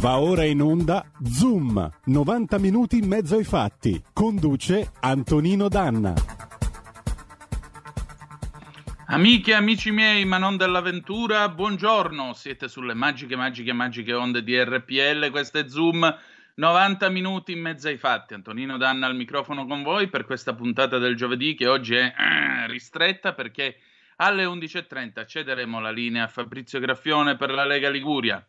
Va ora in onda Zoom, 90 minuti in mezzo ai fatti. Conduce Antonino Danna. Amiche e amici miei, ma non dell'avventura, buongiorno. Siete sulle magiche, magiche, magiche onde di RPL. Questo è Zoom, 90 minuti in mezzo ai fatti. Antonino Danna al microfono con voi per questa puntata del giovedì che oggi è eh, ristretta perché alle 11.30 cederemo la linea a Fabrizio Graffione per la Lega Liguria.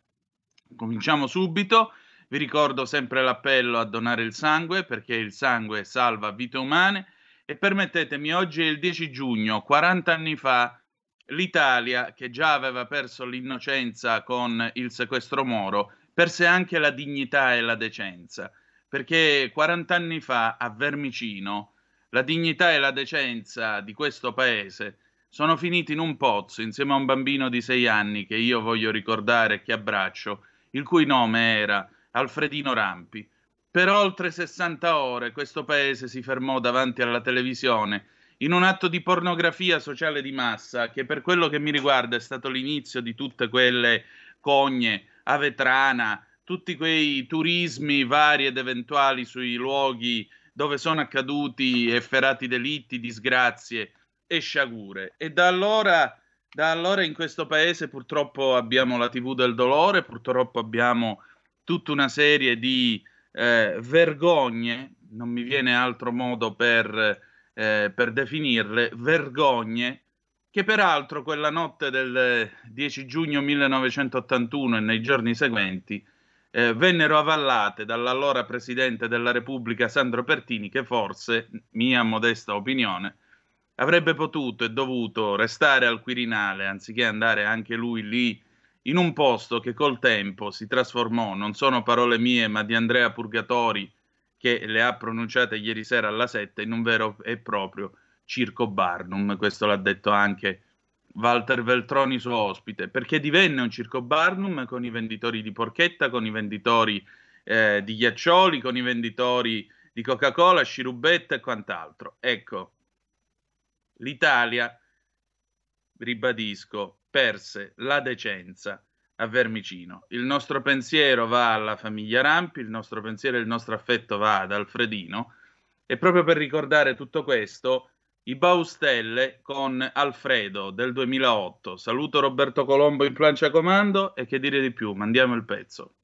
Cominciamo subito. Vi ricordo sempre l'appello a donare il sangue perché il sangue salva vite umane e permettetemi, oggi è il 10 giugno, 40 anni fa, l'Italia, che già aveva perso l'innocenza con il sequestro Moro, perse anche la dignità e la decenza, perché 40 anni fa a Vermicino la dignità e la decenza di questo paese sono finiti in un pozzo insieme a un bambino di sei anni che io voglio ricordare e che abbraccio il cui nome era Alfredino Rampi. Per oltre 60 ore questo paese si fermò davanti alla televisione in un atto di pornografia sociale di massa che per quello che mi riguarda è stato l'inizio di tutte quelle cogne a Vetrana, tutti quei turismi vari ed eventuali sui luoghi dove sono accaduti efferati delitti, disgrazie e sciagure. E da allora da allora in questo paese purtroppo abbiamo la TV del dolore, purtroppo abbiamo tutta una serie di eh, vergogne, non mi viene altro modo per, eh, per definirle, vergogne che peraltro quella notte del 10 giugno 1981 e nei giorni seguenti eh, vennero avallate dall'allora Presidente della Repubblica Sandro Pertini che forse, mia modesta opinione, avrebbe potuto e dovuto restare al Quirinale anziché andare anche lui lì in un posto che col tempo si trasformò, non sono parole mie, ma di Andrea Purgatori, che le ha pronunciate ieri sera alla sette, in un vero e proprio circo Barnum. Questo l'ha detto anche Walter Veltroni, suo ospite, perché divenne un circo Barnum con i venditori di porchetta, con i venditori eh, di ghiaccioli, con i venditori di Coca-Cola, scirubbetta e quant'altro. Ecco, l'Italia, ribadisco, perse la decenza a Vermicino. Il nostro pensiero va alla famiglia Rampi, il nostro pensiero e il nostro affetto va ad Alfredino e proprio per ricordare tutto questo i Baustelle con Alfredo del 2008. Saluto Roberto Colombo in plancia comando e che dire di più, mandiamo il pezzo.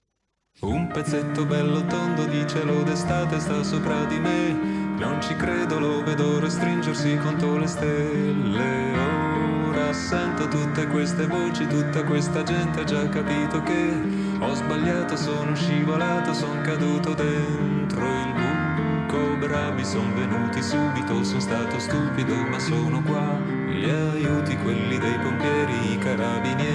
Un pezzetto bello tondo di cielo d'estate sta sopra di me non ci credo, lo vedo restringersi contro le stelle. Ora sento tutte queste voci, tutta questa gente ha già capito che ho sbagliato, sono scivolato, sono caduto dentro il buco. Bravi sono venuti subito, sono stato stupido, ma sono qua. Gli aiuti, quelli dei pompieri, i carabinieri,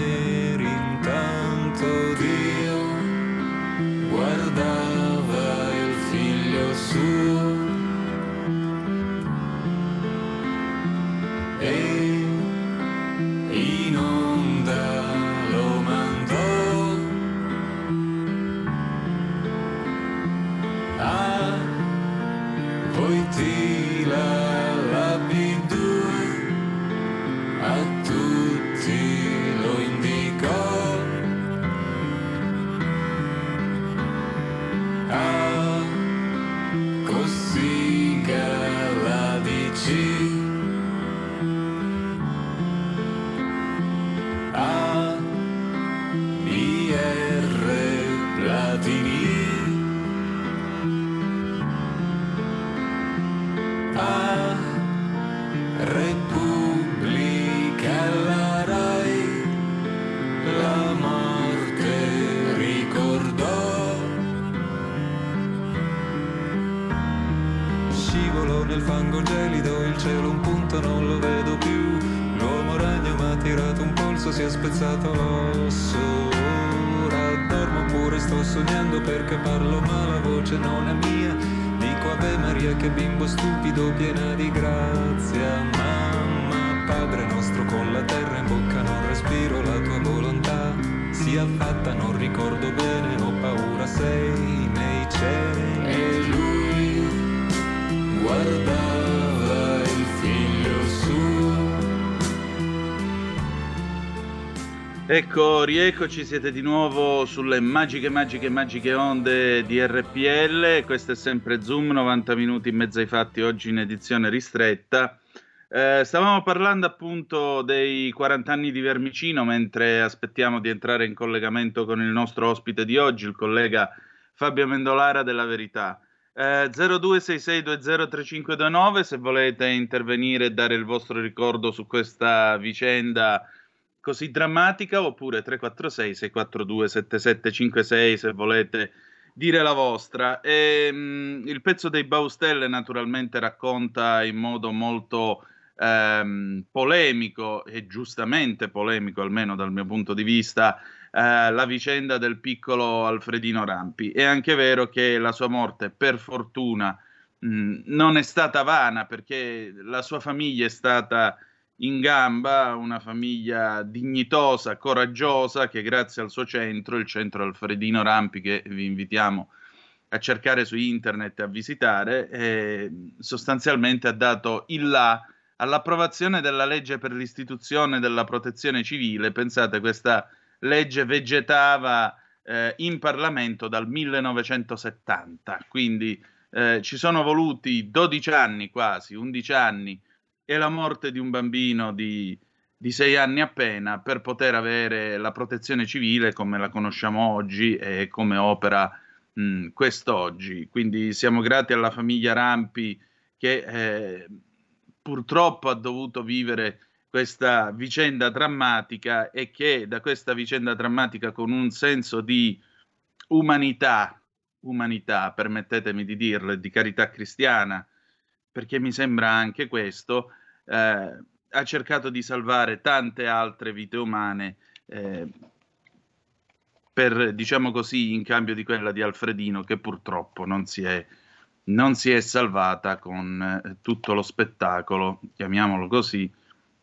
Ecco, rieccoci, siete di nuovo sulle magiche, magiche, magiche onde di RPL. Questo è sempre Zoom, 90 minuti in mezzo ai fatti, oggi in edizione ristretta. Eh, stavamo parlando appunto dei 40 anni di Vermicino mentre aspettiamo di entrare in collegamento con il nostro ospite di oggi, il collega Fabio Mendolara della Verità. Eh, 0266203529 se volete intervenire e dare il vostro ricordo su questa vicenda così drammatica oppure 346 642 7756 se volete dire la vostra. E, ehm, mh, il pezzo dei Baustelle naturalmente racconta in modo molto ehm, polemico e giustamente polemico almeno dal mio punto di vista eh, la vicenda del piccolo Alfredino Rampi. È anche vero che la sua morte per fortuna mh, non è stata vana perché la sua famiglia è stata in gamba una famiglia dignitosa, coraggiosa, che grazie al suo centro, il centro Alfredino Rampi, che vi invitiamo a cercare su internet e a visitare, eh, sostanzialmente ha dato il là all'approvazione della legge per l'istituzione della protezione civile. Pensate, questa legge vegetava eh, in Parlamento dal 1970, quindi eh, ci sono voluti 12 anni quasi, 11 anni e la morte di un bambino di, di sei anni appena per poter avere la protezione civile come la conosciamo oggi e come opera mh, quest'oggi. Quindi siamo grati alla famiglia Rampi che eh, purtroppo ha dovuto vivere questa vicenda drammatica e che da questa vicenda drammatica con un senso di umanità, umanità, permettetemi di dirlo, di carità cristiana, perché mi sembra anche questo, eh, ha cercato di salvare tante altre vite umane eh, per, diciamo così, in cambio di quella di Alfredino che purtroppo non si è, non si è salvata con eh, tutto lo spettacolo, chiamiamolo così,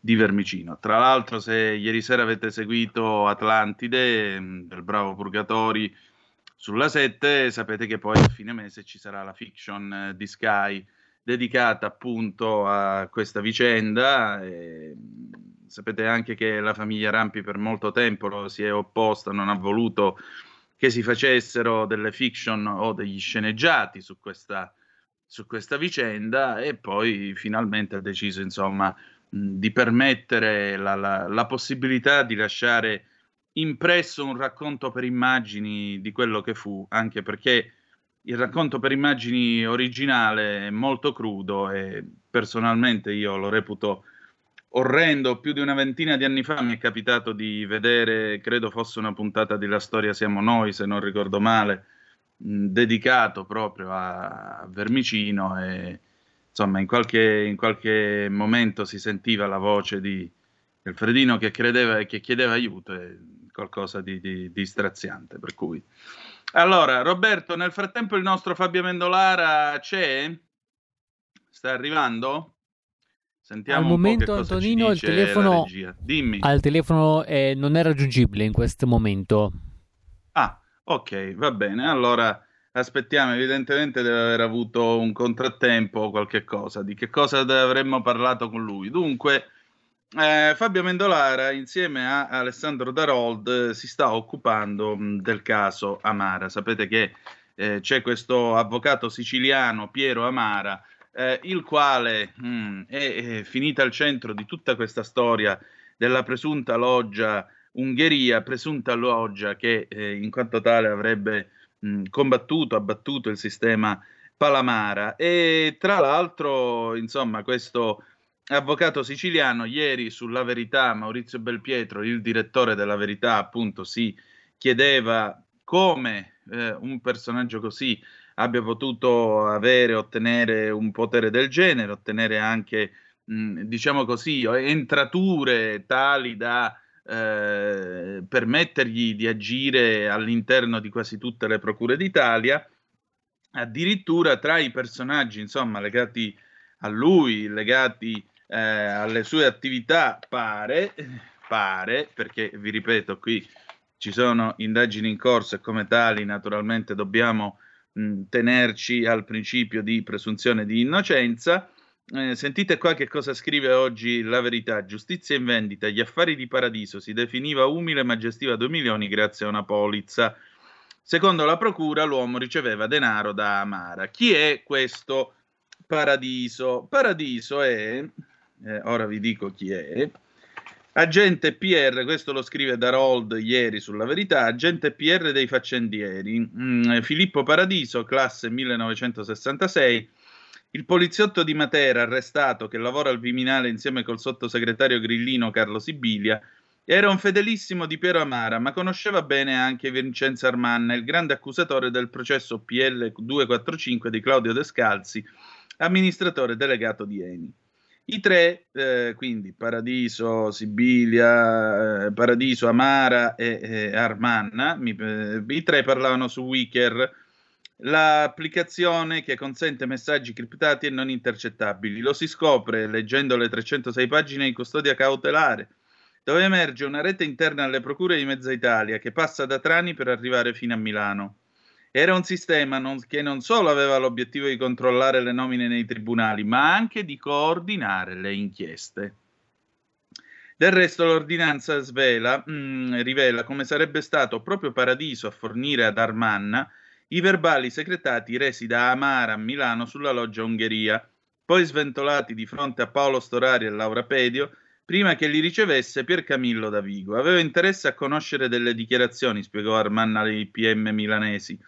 di Vermicino. Tra l'altro, se ieri sera avete seguito Atlantide mm, del Bravo Purgatori sulla 7, sapete che poi a fine mese ci sarà la fiction eh, di Sky dedicata appunto a questa vicenda. E sapete anche che la famiglia Rampi per molto tempo si è opposta, non ha voluto che si facessero delle fiction o degli sceneggiati su questa, su questa vicenda e poi finalmente ha deciso insomma di permettere la, la, la possibilità di lasciare impresso un racconto per immagini di quello che fu, anche perché il racconto per immagini originale è molto crudo e personalmente io lo reputo orrendo. Più di una ventina di anni fa mi è capitato di vedere, credo fosse una puntata di La storia siamo noi, se non ricordo male, mh, dedicato proprio a, Vermicino e insomma in qualche, in qualche, momento si sentiva la voce di Alfredino che, credeva, che chiedeva aiuto, è qualcosa di, di, di straziante, per cui... Allora, Roberto, nel frattempo il nostro Fabio Mendolara c'è? Sta arrivando? Sentiamo al momento Antonino il telefono, al telefono eh, non è raggiungibile in questo momento. Ah, ok, va bene. Allora aspettiamo, evidentemente deve aver avuto un contrattempo o qualche cosa. Di che cosa avremmo parlato con lui? Dunque, eh, Fabio Mendolara insieme a Alessandro Darold si sta occupando del caso Amara. Sapete che eh, c'è questo avvocato siciliano Piero Amara, eh, il quale mh, è, è finito al centro di tutta questa storia della presunta loggia Ungheria, presunta loggia che eh, in quanto tale avrebbe mh, combattuto, abbattuto il sistema Palamara. E tra l'altro, insomma, questo avvocato siciliano, ieri sulla verità Maurizio Belpietro, il direttore della verità, appunto si chiedeva come eh, un personaggio così abbia potuto avere, ottenere un potere del genere, ottenere anche, mh, diciamo così, entrature tali da eh, permettergli di agire all'interno di quasi tutte le procure d'Italia, addirittura tra i personaggi, insomma, legati a lui, legati eh, alle sue attività pare, pare, perché vi ripeto qui ci sono indagini in corso e come tali naturalmente dobbiamo mh, tenerci al principio di presunzione di innocenza, Eh, sentite qua che cosa scrive oggi La Verità. Giustizia in vendita. Gli affari di Paradiso si definiva umile ma gestiva 2 milioni grazie a una polizza. Secondo la procura l'uomo riceveva denaro da Amara. Chi è questo Paradiso? Paradiso è, eh, ora vi dico chi è, Agente PR, questo lo scrive Darold ieri sulla verità, agente PR dei faccendieri, mm, Filippo Paradiso, classe 1966, il poliziotto di Matera arrestato che lavora al Viminale insieme col sottosegretario grillino Carlo Sibilia, era un fedelissimo di Piero Amara, ma conosceva bene anche Vincenzo Armanna, il grande accusatore del processo PL 245 di Claudio Descalzi, amministratore delegato di Eni. I tre, eh, quindi Paradiso, Sibilia, eh, Paradiso, Amara e eh, Armanna, mi, eh, i tre parlavano su Wicker, l'applicazione che consente messaggi criptati e non intercettabili. Lo si scopre leggendo le 306 pagine in custodia cautelare, dove emerge una rete interna alle procure di mezza Italia che passa da Trani per arrivare fino a Milano. Era un sistema non, che non solo aveva l'obiettivo di controllare le nomine nei tribunali, ma anche di coordinare le inchieste. Del resto l'ordinanza svela, mh, mm, rivela come sarebbe stato proprio Paradiso a fornire ad Armanna i verbali segretati resi da Amara a Milano sulla loggia Ungheria, poi sventolati di fronte a Paolo Storari e Laura Pedio, prima che li ricevesse Pier Camillo da Vigo. Aveva interesse a conoscere delle dichiarazioni, spiegò Armanna ai PM milanesi.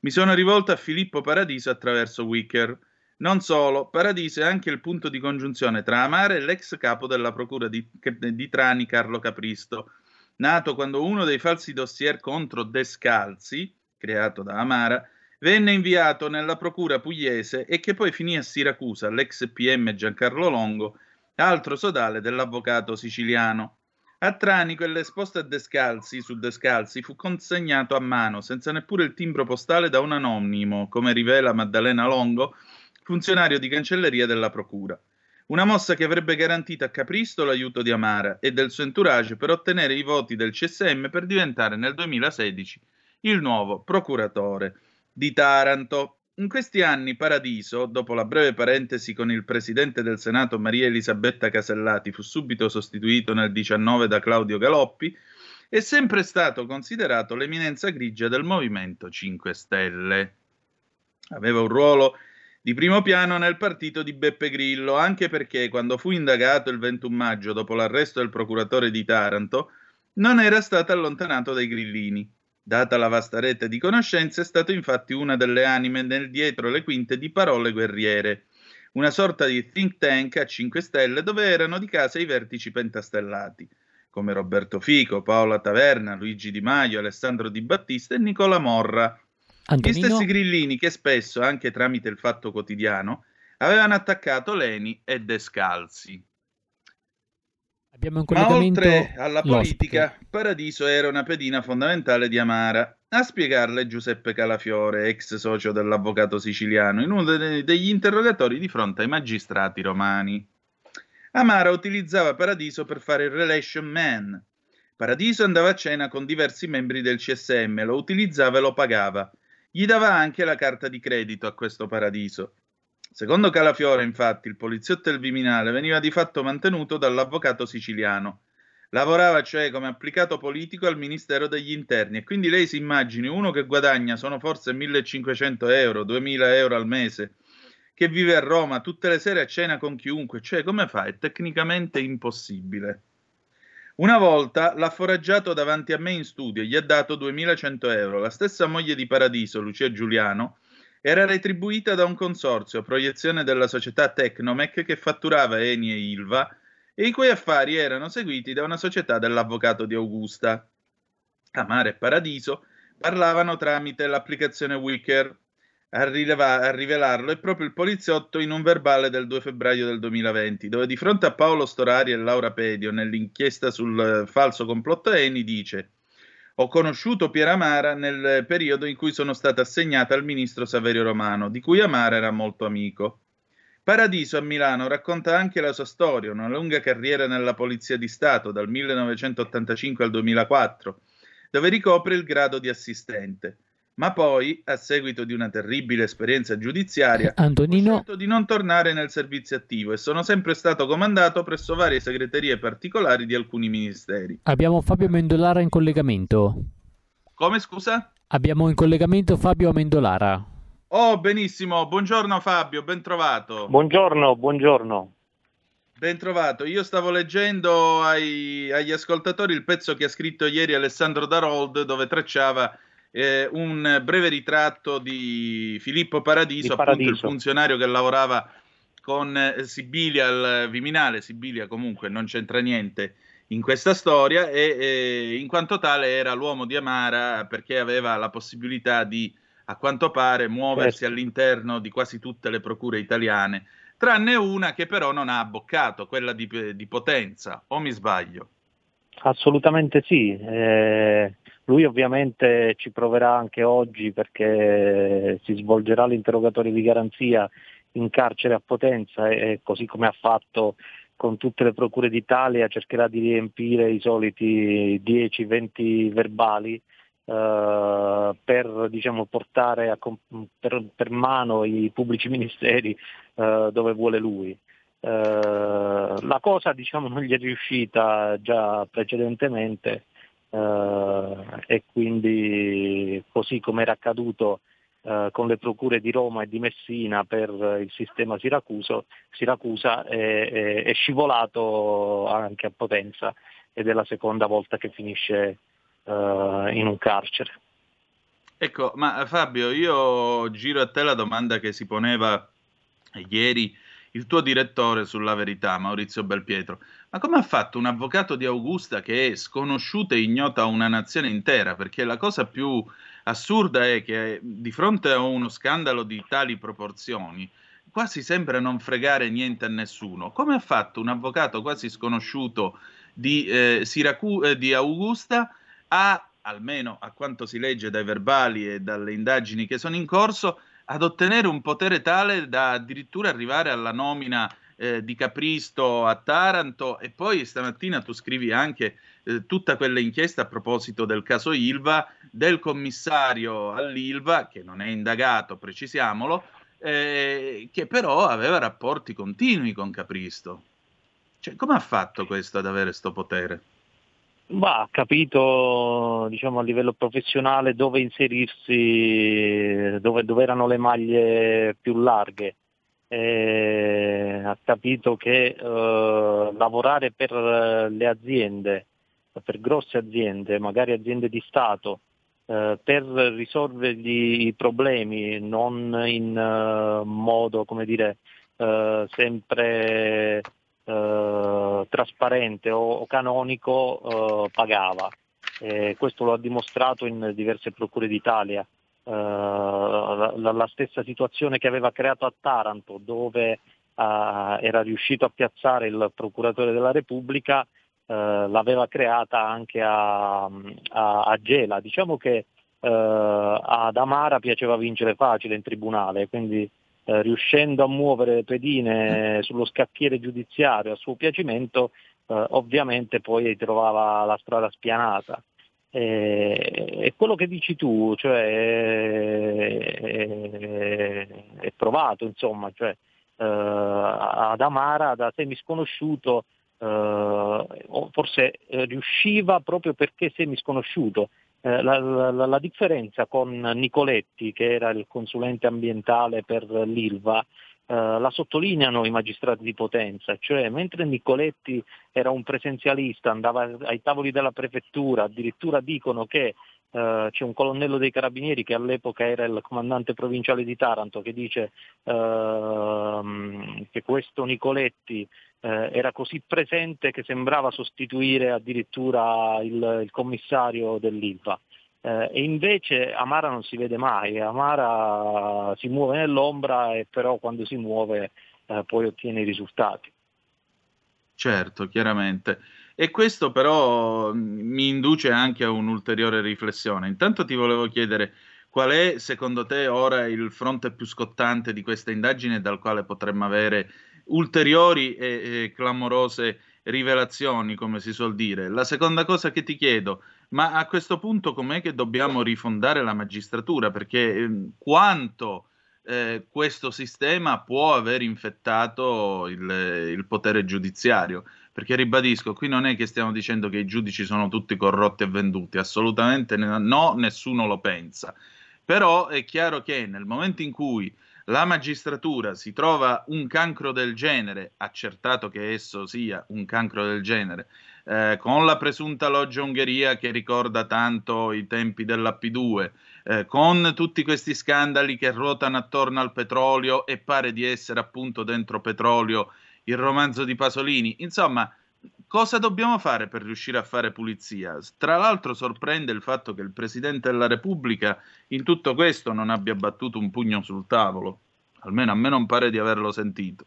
Mi sono rivolto a Filippo Paradiso attraverso Wicker. Non solo, Paradiso è anche il punto di congiunzione tra Amare e l'ex capo della procura di, di Trani, Carlo Capristo, nato quando uno dei falsi dossier contro Descalzi, creato da Amara, venne inviato nella procura pugliese e che poi finì a Siracusa all'ex PM Giancarlo Longo, altro sodale dell'avvocato siciliano. A Trani quell'esposto a Descalzi su Descalzi fu consegnato a mano, senza neppure il timbro postale, da un anonimo, come rivela Maddalena Longo, funzionario di cancelleria della procura. Una mossa che avrebbe garantito a Capristo l'aiuto di Amara e del suo entourage per ottenere i voti del CSM per diventare nel 2016 il nuovo procuratore di Taranto. In questi anni Paradiso, dopo la breve parentesi con il presidente del Senato Maria Elisabetta Casellati, fu subito sostituito nel 19 da Claudio Galoppi, è sempre stato considerato l'eminenza grigia del Movimento 5 Stelle. Aveva un ruolo di primo piano nel partito di Beppe Grillo, anche perché quando fu indagato il 21 maggio dopo l'arresto del procuratore di Taranto, non era stato allontanato dai grillini. Data la vasta rete di conoscenze, è stato infatti una delle anime nel dietro le quinte di Parole Guerriere, una sorta di think tank a 5 stelle dove erano di casa i vertici pentastellati, come Roberto Fico, Paola Taverna, Luigi Di Maio, Alessandro Di Battista e Nicola Morra. Antonino... Gli stessi grillini che spesso, anche tramite il fatto quotidiano, avevano attaccato Leni e Descalzi. Abbiamo un collegamento. Ma oltre alla politica, l'ospite. Paradiso era una pedina fondamentale di Amara. A spiegarle Giuseppe Calafiore, ex socio dell'avvocato siciliano, in uno degli interrogatori di fronte ai magistrati romani. Amara utilizzava Paradiso per fare il relation man. Paradiso andava a cena con diversi membri del CSM, lo utilizzava e lo pagava. Gli dava anche la carta di credito a questo Paradiso. Secondo Calafiore, infatti, il poliziotto del Viminale veniva di fatto mantenuto dall'avvocato siciliano. Lavorava cioè come applicato politico al Ministero degli Interni e quindi lei si immagini uno che guadagna sono forse 1500 euro, 2000 euro al mese, che vive a Roma tutte le sere a cena con chiunque, cioè come fa? È tecnicamente impossibile. Una volta l'ha foraggiato davanti a me in studio e gli ha dato 2100 euro. La stessa moglie di Paradiso, Lucia Giuliano, era retribuita da un consorzio, proiezione della società Tecnomec che fatturava Eni e Ilva e i cui affari erano seguiti da una società dell'avvocato di Augusta. Amare e Paradiso parlavano tramite l'applicazione Wicker. A, rileva- a, rivelarlo è proprio il poliziotto in un verbale del 2 febbraio del 2020, dove di fronte a Paolo Storari e Laura Pedio nell'inchiesta sul falso complotto Eni dice ho conosciuto Pieramara nel periodo in cui sono stata assegnata al ministro Saverio Romano, di cui Amara era molto amico. Paradiso a Milano racconta anche la sua storia, una lunga carriera nella Polizia di Stato dal 1985 al 2004, dove ricopre il grado di assistente. Ma poi, a seguito di una terribile esperienza giudiziaria, Antonino... ho scelto di non tornare nel servizio attivo e sono sempre stato comandato presso varie segreterie particolari di alcuni ministeri. Abbiamo Fabio Mendolara in collegamento. Come scusa? Abbiamo in collegamento Fabio Mendolara. Oh, benissimo. Buongiorno Fabio, ben trovato. Buongiorno, buongiorno. Ben trovato. Io stavo leggendo ai, agli ascoltatori il pezzo che ha scritto ieri Alessandro Darold dove tracciava eh, un breve ritratto di Filippo Paradiso, di Paradiso. il funzionario che lavorava con eh, Sibilia al Viminale. Sibilia comunque non c'entra niente in questa storia e eh, in quanto tale era l'uomo di Amara perché aveva la possibilità di, a quanto pare, muoversi certo. all'interno di quasi tutte le procure italiane, tranne una che però non ha abboccato, quella di, di Potenza, o mi sbaglio? Assolutamente sì. Eh, lui ovviamente ci proverà anche oggi perché si svolgerà l'interrogatorio di garanzia in carcere a Potenza e così come ha fatto con tutte le procure d'Italia cercherà di riempire i soliti 10-20 verbali Uh, per diciamo, portare a, per, per, mano i pubblici ministeri uh, dove vuole lui. Uh, la cosa diciamo, non gli è riuscita già precedentemente eh, e quindi così come era accaduto eh, con le procure di Roma e di Messina per il sistema Siracuso, Siracusa è, è, è scivolato anche a Potenza ed è la seconda volta che finisce eh, in un carcere. Ecco, ma Fabio, io giro a te la domanda che si poneva ieri il tuo direttore sulla verità, Maurizio Belpietro. Ma come ha fatto un avvocato di Augusta che è sconosciuta e ignota a una nazione intera? Perché la cosa più assurda è che di fronte a uno scandalo di tali proporzioni, quasi sembra non fregare niente a nessuno. Come ha fatto un avvocato quasi sconosciuto di, eh, Siracu- eh, di Augusta a, almeno a quanto si legge dai verbali e dalle indagini che sono in corso, ad ottenere un potere tale da addirittura arrivare alla nomina eh, di Capristo a Taranto e poi stamattina tu scrivi anche eh, tutta quella inchiesta a proposito del caso Ilva, del commissario all'Ilva, che non è indagato, precisiamolo, eh, che però aveva rapporti continui con Capristo. Cioè, come ha fatto questo ad avere questo potere? Va, ha capito diciamo, a livello professionale dove inserirsi, dove, dove erano le maglie più larghe. Eh, ha capito che eh, lavorare per le aziende, per grosse aziende, magari aziende di Stato, eh, per risolvergli i problemi non in uh, modo, come dire, uh, sempre eh, trasparente o, o canonico eh, pagava. Eh, questo lo ha dimostrato in diverse procure d'Italia. Eh, la, la, stessa situazione che aveva creato a Taranto, dove eh, era riuscito a piazzare il procuratore della Repubblica, l'aveva creata anche a, a, a Gela. Diciamo che ad Amara piaceva vincere facile in tribunale, quindi eh, riuscendo a muovere pedine sullo scacchiere giudiziario a suo piacimento, eh, ovviamente poi trovava la strada spianata. E, quello che dici tu, cioè, è, è provato, insomma, cioè, eh, ad Amara da semi sconosciuto Uh, forse uh, riusciva proprio perché semi sconosciuto eh, la, la, la, differenza con Nicoletti, che era il consulente ambientale per l'ILVA, eh, la sottolineano i magistrati di Potenza, cioè mentre Nicoletti era un presenzialista, andava ai tavoli della prefettura, addirittura dicono che Uh, c'è un colonnello dei carabinieri che all'epoca era il comandante provinciale di Taranto che dice uh, che questo Nicoletti eh, era così presente che sembrava sostituire addirittura il, il commissario dell'ILVA. Eh, e invece Amara non si vede mai, Amara si muove nell'ombra e però quando si muove eh, poi ottiene i risultati. Certo, chiaramente. E questo però mm, mi induce anche a un'ulteriore riflessione. Intanto ti volevo chiedere qual è secondo te ora il fronte più scottante di questa indagine dal quale potremmo avere ulteriori e, e clamorose rivelazioni, come si suol dire. La seconda cosa che ti chiedo, ma a questo punto com'è che dobbiamo rifondare la magistratura? Perché eh, quanto eh, questo sistema può aver infettato il, il, potere giudiziario. Perché ribadisco, qui non è che stiamo dicendo che i giudici sono tutti corrotti e venduti, assolutamente no, nessuno lo pensa. Però è chiaro che nel momento in cui la magistratura si trova un cancro del genere, accertato che esso sia un cancro del genere, eh, con la presunta loggia Ungheria che ricorda tanto i tempi della P2, eh, con tutti questi scandali che ruotano attorno al petrolio e pare di essere appunto dentro petrolio il romanzo di Pasolini. Insomma, cosa dobbiamo fare per riuscire a fare pulizia? Tra l'altro sorprende il fatto che il Presidente della Repubblica in tutto questo non abbia battuto un pugno sul tavolo. Almeno a me non pare di averlo sentito.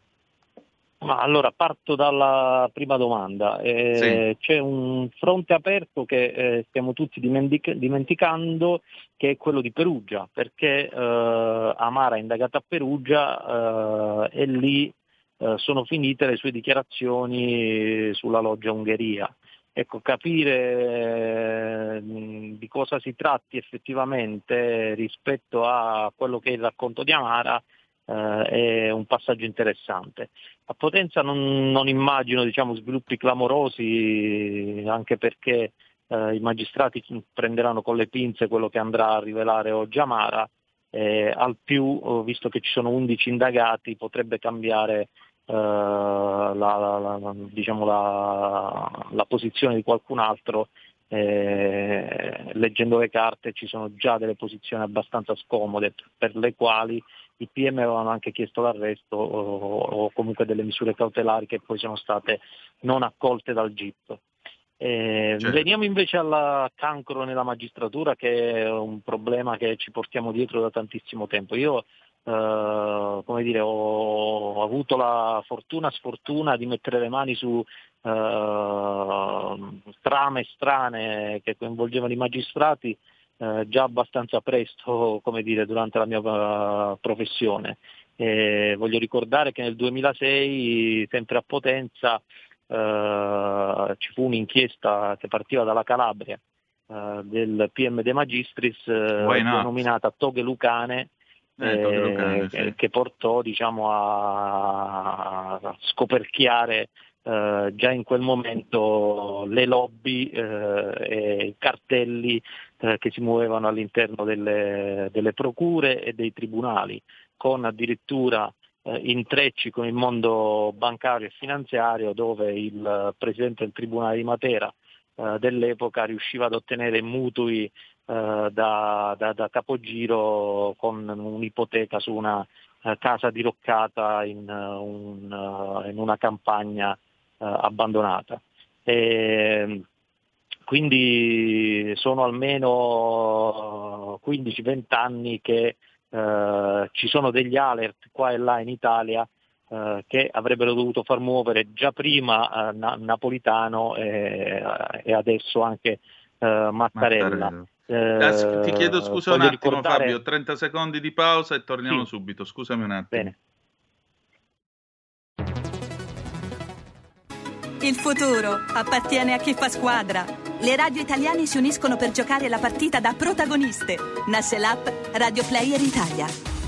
Ma allora parto dalla prima domanda. Eh, sì. C'è un fronte aperto che eh, stiamo tutti dimentic- dimenticando, che è quello di Perugia, perché eh, Amara è indagata a Perugia eh, e lì eh, sono finite le sue dichiarazioni sulla loggia Ungheria. Ecco, capire eh, di cosa si tratti effettivamente rispetto a quello che è il racconto di Amara eh, è un passaggio interessante. A Potenza non, non immagino diciamo, sviluppi clamorosi, anche perché eh, i magistrati prenderanno con le pinze quello che andrà a rivelare oggi Amara, eh, al più, visto che ci sono 11 indagati, potrebbe cambiare la, la, la, diciamo la, posizione di qualcun altro eh, leggendo le carte ci sono già delle posizioni abbastanza scomode per le quali i PM avevano anche chiesto l'arresto o, o comunque delle misure cautelari che poi sono state non accolte dal GIP. Eh, certo. Veniamo invece al cancro nella magistratura che è un problema che ci portiamo dietro da tantissimo tempo. Io eh, come dire, ho avuto la fortuna sfortuna di mettere le mani su eh, trame strane che coinvolgevano i magistrati eh, già abbastanza presto, come dire, durante la mia uh, professione. E voglio ricordare che nel 2006, sempre a Potenza, uh, ci fu un'inchiesta che partiva dalla Calabria uh, del PM De Magistris, denominata Toghe Lucane, eh, Lucane, sì. che portò diciamo, a, a scoperchiare Uh, già in quel momento le lobby uh, e i cartelli uh, che si muovevano all'interno delle, delle, procure e dei tribunali, con addirittura intrecci con il mondo bancario e finanziario dove il presidente del tribunale di Matera dell'epoca riusciva ad ottenere mutui da, da, da, capogiro con un'ipoteca su una casa diroccata in, un, in una campagna eh, abbandonata. E, quindi sono almeno 15-20 anni che eh, ci sono degli alert qua e là in Italia eh, che avrebbero dovuto far muovere già prima eh, Na- Napolitano e, e, adesso anche eh, Mattarella. Mattarella. Ti chiedo scusa un attimo ricordare... Fabio, 30 secondi di pausa e torniamo sì. subito, scusami un attimo. Bene. Il futuro appartiene a chi fa squadra. Le radio italiane si uniscono per giocare la partita da protagoniste. Nasce l'app Radio Player Italia.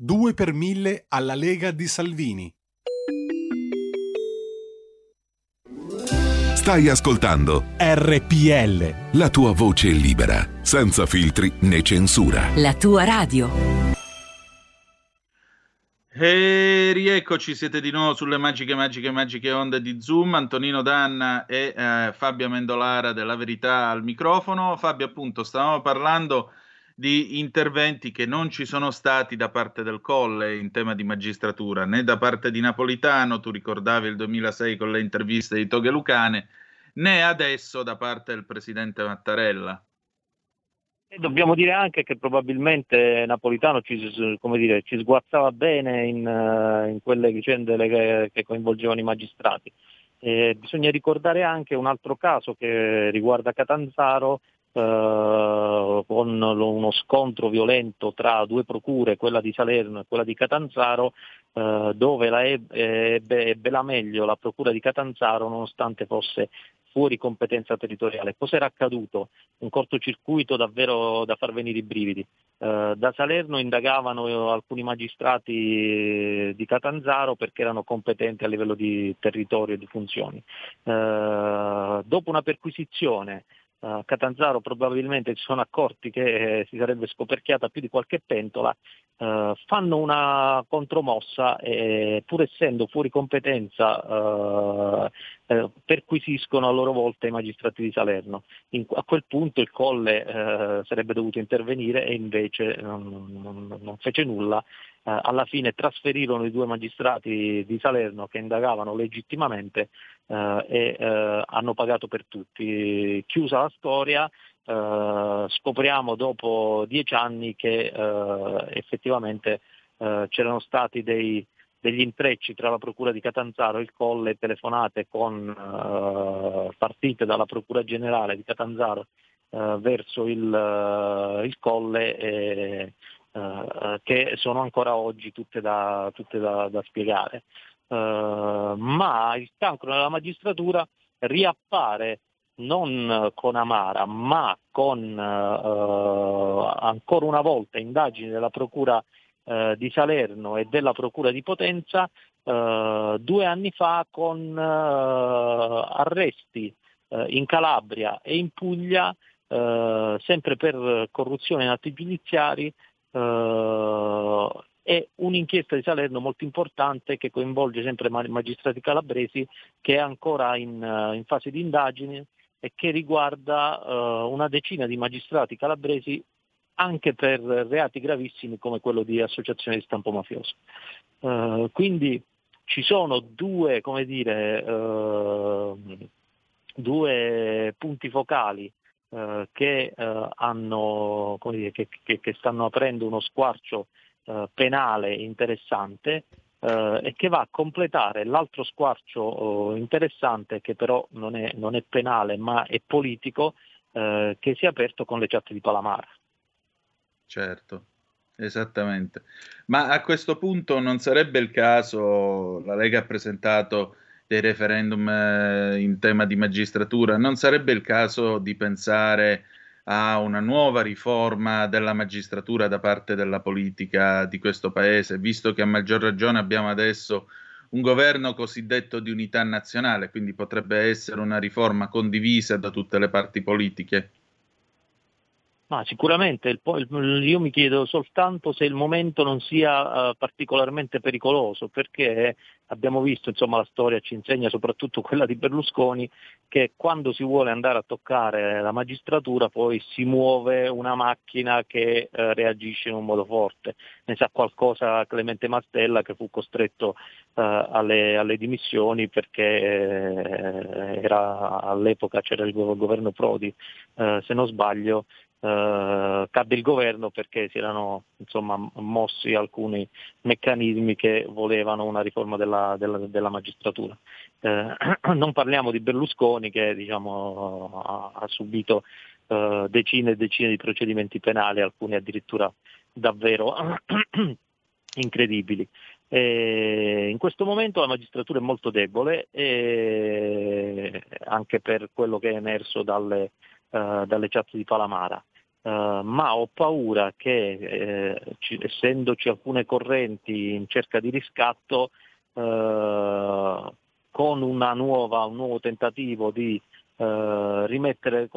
2 per 1000 alla Lega di Salvini. Stai ascoltando RPL. La tua voce libera, senza filtri né censura. La tua radio. E rieccoci, siete di nuovo sulle magiche, magiche, magiche onde di Zoom. Antonino Danna e eh, Fabio Mendolara della Verità al microfono. Fabio, appunto, stavamo parlando di interventi che non ci sono stati da parte del Colle in tema di magistratura, né da parte di Napolitano, tu ricordavi il 2006 con le interviste di Toghe Lucane, né adesso da parte del presidente Mattarella. E dobbiamo dire anche che probabilmente Napolitano ci, dire, ci sguazzava bene in, uh, in quelle vicende che, che, coinvolgevano i magistrati. E bisogna ricordare anche un altro caso che riguarda Catanzaro, eh, con uno scontro violento tra due procure, quella di Salerno e quella di Catanzaro, eh, dove la ebbe, ebbe, la meglio la procura di Catanzaro nonostante fosse fuori competenza territoriale. Cos'era accaduto? Un cortocircuito davvero da far venire i brividi. Eh, da Salerno indagavano alcuni magistrati di Catanzaro perché erano competenti a livello di territorio e di funzioni. Dopo una perquisizione Catanzaro probabilmente si sono accorti che eh, si sarebbe scoperchiata più di qualche pentola, uh, fanno una contromossa e pur essendo fuori competenza uh, perquisiscono a loro volta i magistrati di Salerno. In, a quel punto il Colle sarebbe dovuto intervenire e invece non, non, non fece nulla alla fine trasferirono i due magistrati di Salerno che indagavano legittimamente eh, e eh, hanno pagato per tutti. Chiusa la storia, eh, scopriamo dopo dieci anni che eh, effettivamente eh, c'erano stati dei, degli intrecci tra la Procura di Catanzaro e il Colle, telefonate con, partite dalla Procura Generale di Catanzaro verso il, il Colle e, eh, che sono ancora oggi tutte da, tutte da, da spiegare. Uh, ma il cancro nella magistratura riappare non con Amara, ma con uh, ancora una volta indagini della Procura uh, di Salerno e della Procura di Potenza due anni fa con arresti in Calabria e in Puglia, sempre per corruzione in atti giudiziari, eh, è un'inchiesta di Salerno molto importante che coinvolge sempre magistrati calabresi che è ancora in, in fase di indagine e che riguarda uh, una decina di magistrati calabresi anche per reati gravissimi come quello di associazione di stampo mafioso. Uh, quindi ci sono due, dire, uh, due punti focali che, hanno, dire, che, che, che, stanno aprendo uno squarcio eh, penale interessante eh, e che va a completare l'altro squarcio oh, interessante che però non è, non è, penale ma è politico eh, che si è aperto con le chat di Palamara. Certo. Esattamente, ma a questo punto non sarebbe il caso, la Lega ha presentato dei referendum eh, in tema di magistratura, non sarebbe il caso di pensare a una nuova riforma della magistratura da parte della politica di questo paese, visto che a maggior ragione abbiamo adesso un governo cosiddetto di unità nazionale, quindi potrebbe essere una riforma condivisa da tutte le parti politiche. Ma sicuramente il, io mi chiedo soltanto se il momento non sia uh, particolarmente pericoloso, perché abbiamo visto, insomma, la storia ci insegna, soprattutto quella di Berlusconi, che quando si vuole andare a toccare la magistratura poi si muove una macchina che uh, reagisce in un modo forte. Ne sa qualcosa Clemente Mastella che fu costretto uh, alle, alle, dimissioni perché era, all'epoca c'era il governo Prodi, se non sbaglio, Uh, cadde il governo perché si erano insomma, mossi alcuni meccanismi che volevano una riforma della, della, della magistratura. Uh, non parliamo di Berlusconi che diciamo, ha, ha, subito uh, decine e decine di procedimenti penali, alcuni addirittura davvero incredibili. E in questo momento la magistratura è molto debole anche per quello che è emerso dalle, dalle chat di Palamara. Uh, ma ho paura che eh, ci, essendoci alcune correnti in cerca di riscatto, uh, con nuova, un nuovo tentativo di uh, rimettere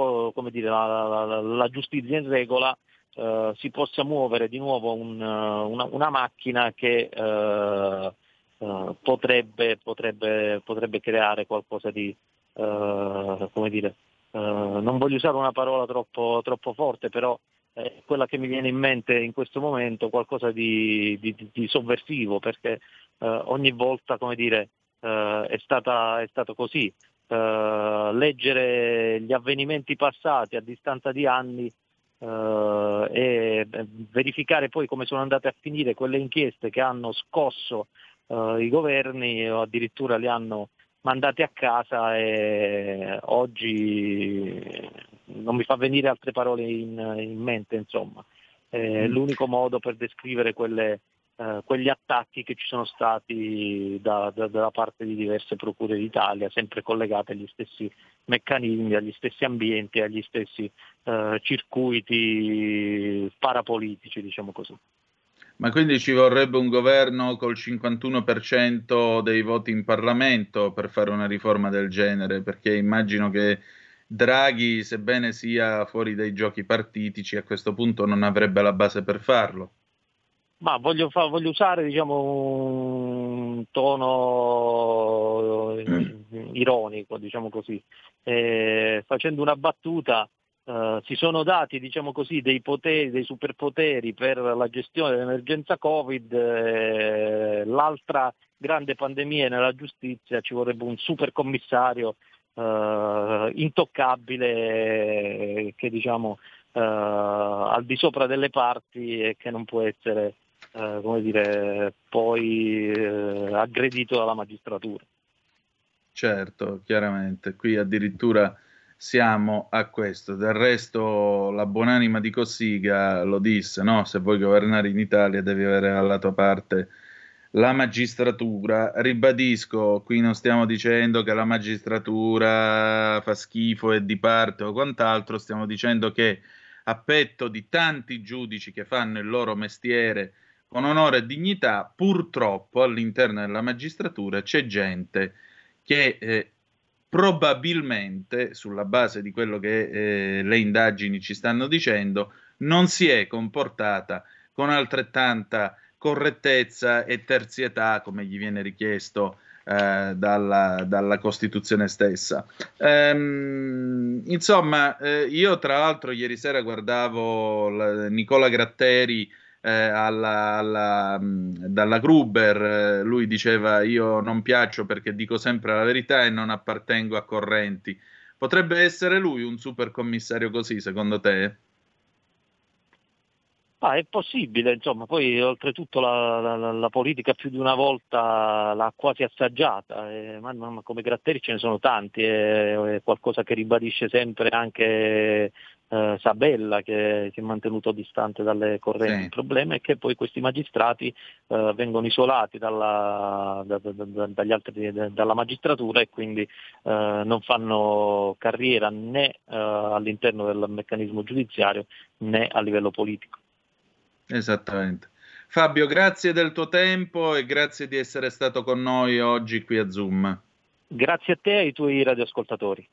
dire, la, la, la, giustizia in regola, si possa muovere di nuovo un, una, una, macchina che potrebbe, potrebbe, potrebbe, creare qualcosa di, come dire, non voglio usare una parola troppo, troppo forte, però è quella che mi viene in mente in questo momento, qualcosa di, di, di sovversivo, perché uh, ogni volta dire, uh, è, stata, è, stato così. leggere gli avvenimenti passati a distanza di anni e verificare poi come sono andate a finire quelle inchieste che hanno scosso i governi o addirittura li hanno mandati a casa e oggi non mi fa venire altre parole in, in mente, insomma. È mm. l'unico modo per descrivere quelle, eh, quegli attacchi che ci sono stati da, da, dalla parte di diverse procure d'Italia, sempre collegate agli stessi meccanismi, agli stessi ambienti, agli stessi eh, circuiti parapolitici, diciamo così. Ma quindi ci vorrebbe un governo col 51% dei voti in Parlamento per fare una riforma del genere? Perché immagino che Draghi, sebbene sia fuori dai giochi partitici, a questo punto non avrebbe la base per farlo. Ma voglio, fa- voglio usare diciamo, un tono ironico, diciamo così, eh, facendo una battuta Uh, si sono dati diciamo così, dei, poteri, dei superpoteri per la gestione dell'emergenza Covid, eh, l'altra grande pandemia nella giustizia ci vorrebbe un supercommissario uh, intoccabile che diciamo uh, al di sopra delle parti e che non può essere come dire, poi aggredito dalla magistratura. Certo, chiaramente, qui addirittura siamo a questo. Del resto, la buonanima di Cossiga lo disse: no? se vuoi governare in Italia, devi avere alla tua parte la magistratura. Ribadisco, qui non stiamo dicendo che la magistratura fa schifo e di parte o quant'altro, stiamo dicendo che a petto di tanti giudici che fanno il loro mestiere con onore e dignità, purtroppo all'interno della magistratura c'è gente che eh, probabilmente, sulla base di quello che eh, le indagini ci stanno dicendo, non si è comportata con altrettanta correttezza e terzietà come gli viene richiesto eh, dalla, dalla, Costituzione stessa. Ehm, insomma, eh, io tra l'altro ieri sera guardavo la, Nicola Gratteri eh, alla, alla, dalla Gruber, eh, lui diceva io non piaccio perché dico sempre la verità e non appartengo a correnti. Potrebbe essere lui un super commissario così, secondo te? Ah, è possibile, insomma, poi oltretutto la, la, la, politica più di una volta l'ha quasi assaggiata, eh, ma, ma, come Gratteri ce ne sono tanti, è, è qualcosa che ribadisce sempre anche eh, Sabella che si è mantenuto distante dalle correnti. Sì. Il problema è che poi questi magistrati eh, vengono isolati dalla, da, da, da, altri, dalla magistratura e quindi eh, non fanno carriera né eh, all'interno del meccanismo giudiziario né a livello politico. Esattamente. Fabio, grazie del tuo tempo e grazie di essere stato con noi oggi qui a Zoom. Grazie a te e ai tuoi radioascoltatori.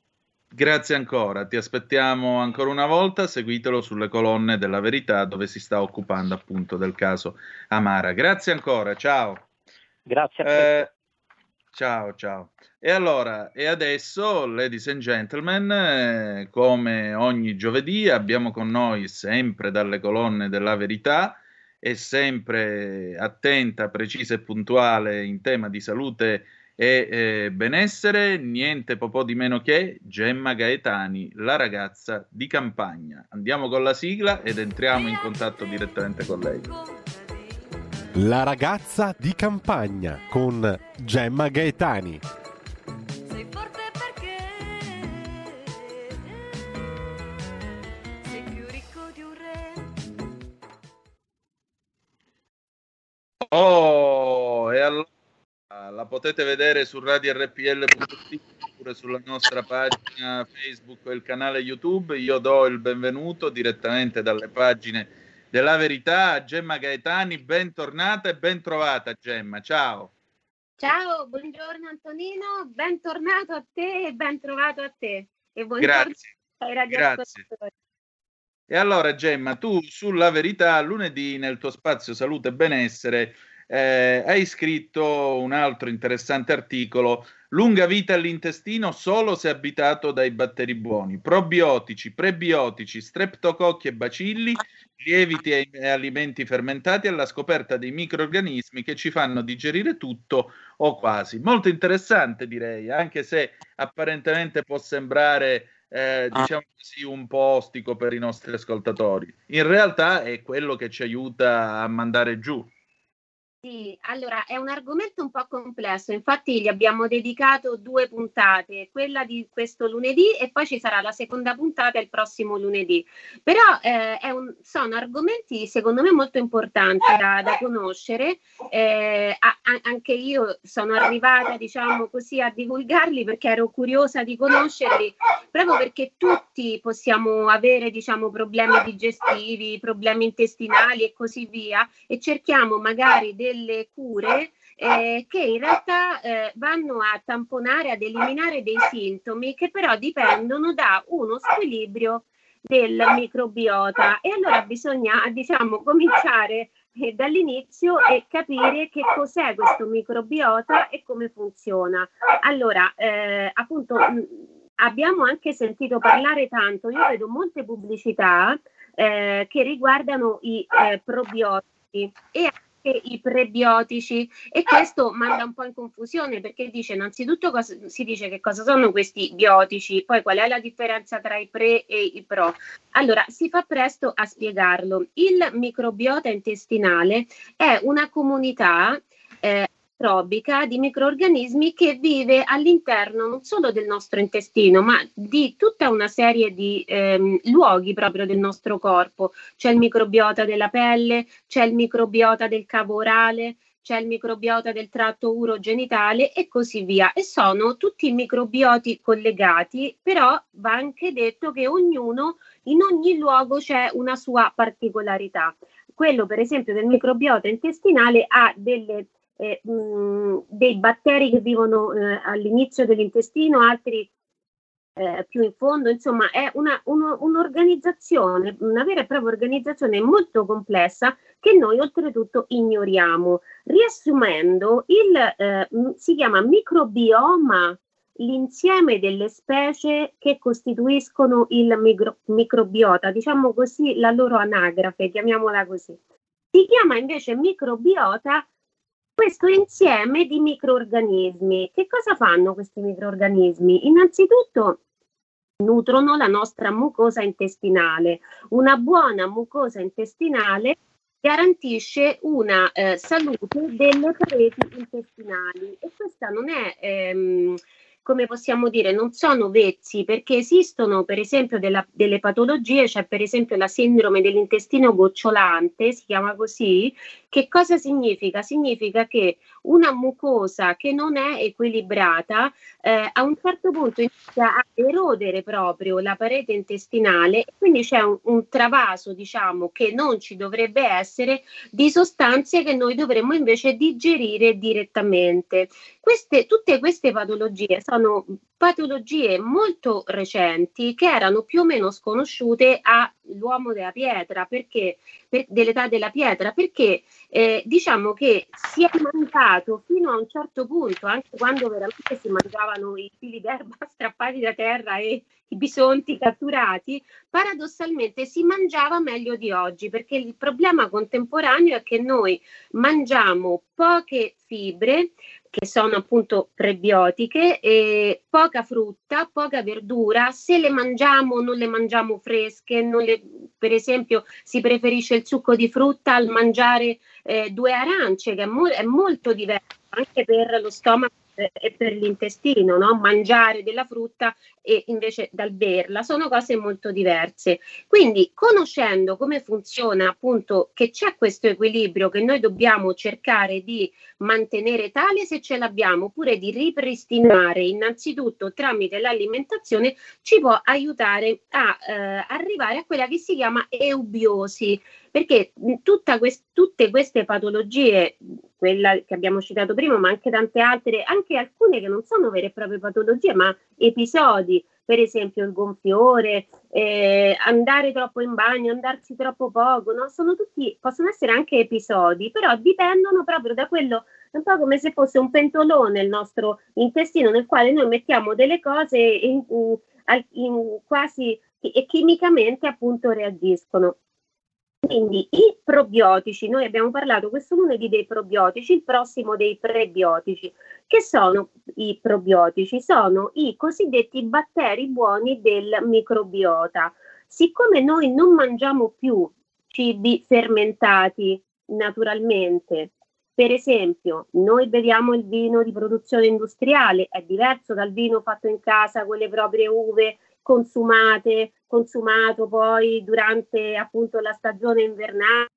Grazie ancora, ti aspettiamo ancora una volta, seguitelo sulle colonne della verità dove si sta occupando appunto del caso Amara. Grazie ancora, ciao. Grazie a te. Eh, ciao, ciao. E allora, e adesso, ladies and gentlemen, eh, come ogni giovedì abbiamo con noi sempre dalle colonne della verità e sempre attenta, precisa e puntuale in tema di salute e eh, benessere, niente po' di meno che Gemma Gaetani, la ragazza di campagna. Andiamo con la sigla ed entriamo in contatto direttamente con lei. La ragazza di campagna con Gemma Gaetani. Oh, e allora la potete vedere su radiorpl.it oppure sulla nostra pagina Facebook e il canale YouTube. Io do il benvenuto direttamente dalle pagine della verità a Gemma Gaetani. Bentornata e bentrovata Gemma, ciao. Ciao, buongiorno Antonino, bentornato a te e bentrovato a te. E Grazie. ai Grazie. E allora Gemma, tu sulla verità lunedì nel tuo spazio salute e benessere eh, hai scritto un altro interessante articolo, lunga vita all'intestino solo se abitato dai batteri buoni, probiotici, prebiotici, streptococchi e bacilli, lieviti e alimenti fermentati alla scoperta dei microorganismi che ci fanno digerire tutto o quasi. Molto interessante direi, anche se apparentemente può sembrare eh, diciamo così, un po' ostico per i nostri ascoltatori. In realtà è quello che ci aiuta a mandare giù. Sì, allora è un argomento un po' complesso, infatti gli abbiamo dedicato due puntate, quella di questo lunedì e poi ci sarà la seconda puntata il prossimo lunedì. Però eh, un, sono argomenti secondo me molto importanti da, da conoscere, eh, a, anche io sono arrivata diciamo così a divulgarli perché ero curiosa di conoscerli, proprio perché tutti possiamo avere diciamo problemi digestivi, problemi intestinali e così via e cerchiamo magari dei delle cure eh, che in realtà eh, vanno a tamponare, ad eliminare dei sintomi che però dipendono da uno squilibrio del microbiota. E allora bisogna diciamo cominciare eh, dall'inizio e capire che cos'è questo microbiota e come funziona. Allora, eh, appunto, mh, abbiamo anche sentito parlare tanto, io vedo molte pubblicità eh, che riguardano i eh, probiotici. E i prebiotici e questo manda un po' in confusione perché dice innanzitutto cosa, si dice che cosa sono questi biotici, poi qual è la differenza tra i pre e i pro. Allora, si fa presto a spiegarlo. Il microbiota intestinale è una comunità eh, microbica di microorganismi che vive all'interno non solo del nostro intestino, ma di tutta una serie di ehm, luoghi proprio del nostro corpo. C'è il microbiota della pelle, c'è il microbiota del cavo orale, c'è il microbiota del tratto urogenitale e così via. E sono tutti microbioti collegati, però va anche detto che ognuno, in ogni luogo c'è una sua particolarità. Quello, per esempio, del microbiota intestinale ha delle eh, mh, dei batteri che vivono eh, all'inizio dell'intestino, altri eh, più in fondo, insomma è una, uno, un'organizzazione, una vera e propria organizzazione molto complessa che noi oltretutto ignoriamo. Riassumendo, il, eh, si chiama microbioma l'insieme delle specie che costituiscono il micro, microbiota, diciamo così la loro anagrafe, chiamiamola così. Si chiama invece microbiota questo insieme di microorganismi. Che cosa fanno questi microorganismi? Innanzitutto nutrono la nostra mucosa intestinale. Una buona mucosa intestinale garantisce una eh, salute delle pareti intestinali e questa non è ehm, come possiamo dire, non sono vezzi perché esistono per esempio della, delle patologie, c'è cioè per esempio la sindrome dell'intestino gocciolante, si chiama così, che cosa significa? Significa che una mucosa che non è equilibrata eh, a un certo punto inizia a erodere proprio la parete intestinale quindi c'è un, un travaso, diciamo, che non ci dovrebbe essere di sostanze che noi dovremmo invece digerire direttamente. Queste, tutte queste patologie sono patologie molto recenti che erano più o meno sconosciute all'uomo della pietra, perché, per, dell'età della pietra, perché eh, diciamo che si è mancato fino a un certo punto, anche quando veramente si mangiavano i fili d'erba strappati da terra e i bisonti catturati, paradossalmente si mangiava meglio di oggi, perché il problema contemporaneo è che noi mangiamo poche fibre, che sono appunto prebiotiche, e poca frutta, poca verdura, se le mangiamo non le mangiamo fresche, le, per esempio si preferisce il succo di frutta al mangiare eh, due arance, che è, mo- è molto diverso anche per lo stomaco e per l'intestino, no? mangiare della frutta e invece dal berla, sono cose molto diverse. Quindi conoscendo come funziona appunto che c'è questo equilibrio che noi dobbiamo cercare di mantenere tale se ce l'abbiamo, oppure di ripristinare innanzitutto tramite l'alimentazione, ci può aiutare a eh, arrivare a quella che si chiama eubiosi, perché quest- tutte queste patologie, quella che abbiamo citato prima, ma anche tante altre, anche alcune che non sono vere e proprie patologie, ma episodi, per esempio il gonfiore, eh, andare troppo in bagno, andarsi troppo poco, no? sono tutti, possono essere anche episodi, però dipendono proprio da quello, un po' come se fosse un pentolone il nostro intestino nel quale noi mettiamo delle cose in, in, in quasi e chimicamente appunto reagiscono. Quindi i probiotici, noi abbiamo parlato questo lunedì dei probiotici, il prossimo dei prebiotici. Che sono i probiotici? Sono i cosiddetti batteri buoni del microbiota. Siccome noi non mangiamo più cibi fermentati naturalmente, per esempio, noi beviamo il vino di produzione industriale, è diverso dal vino fatto in casa con le proprie uve consumate, consumato poi durante appunto la stagione invernale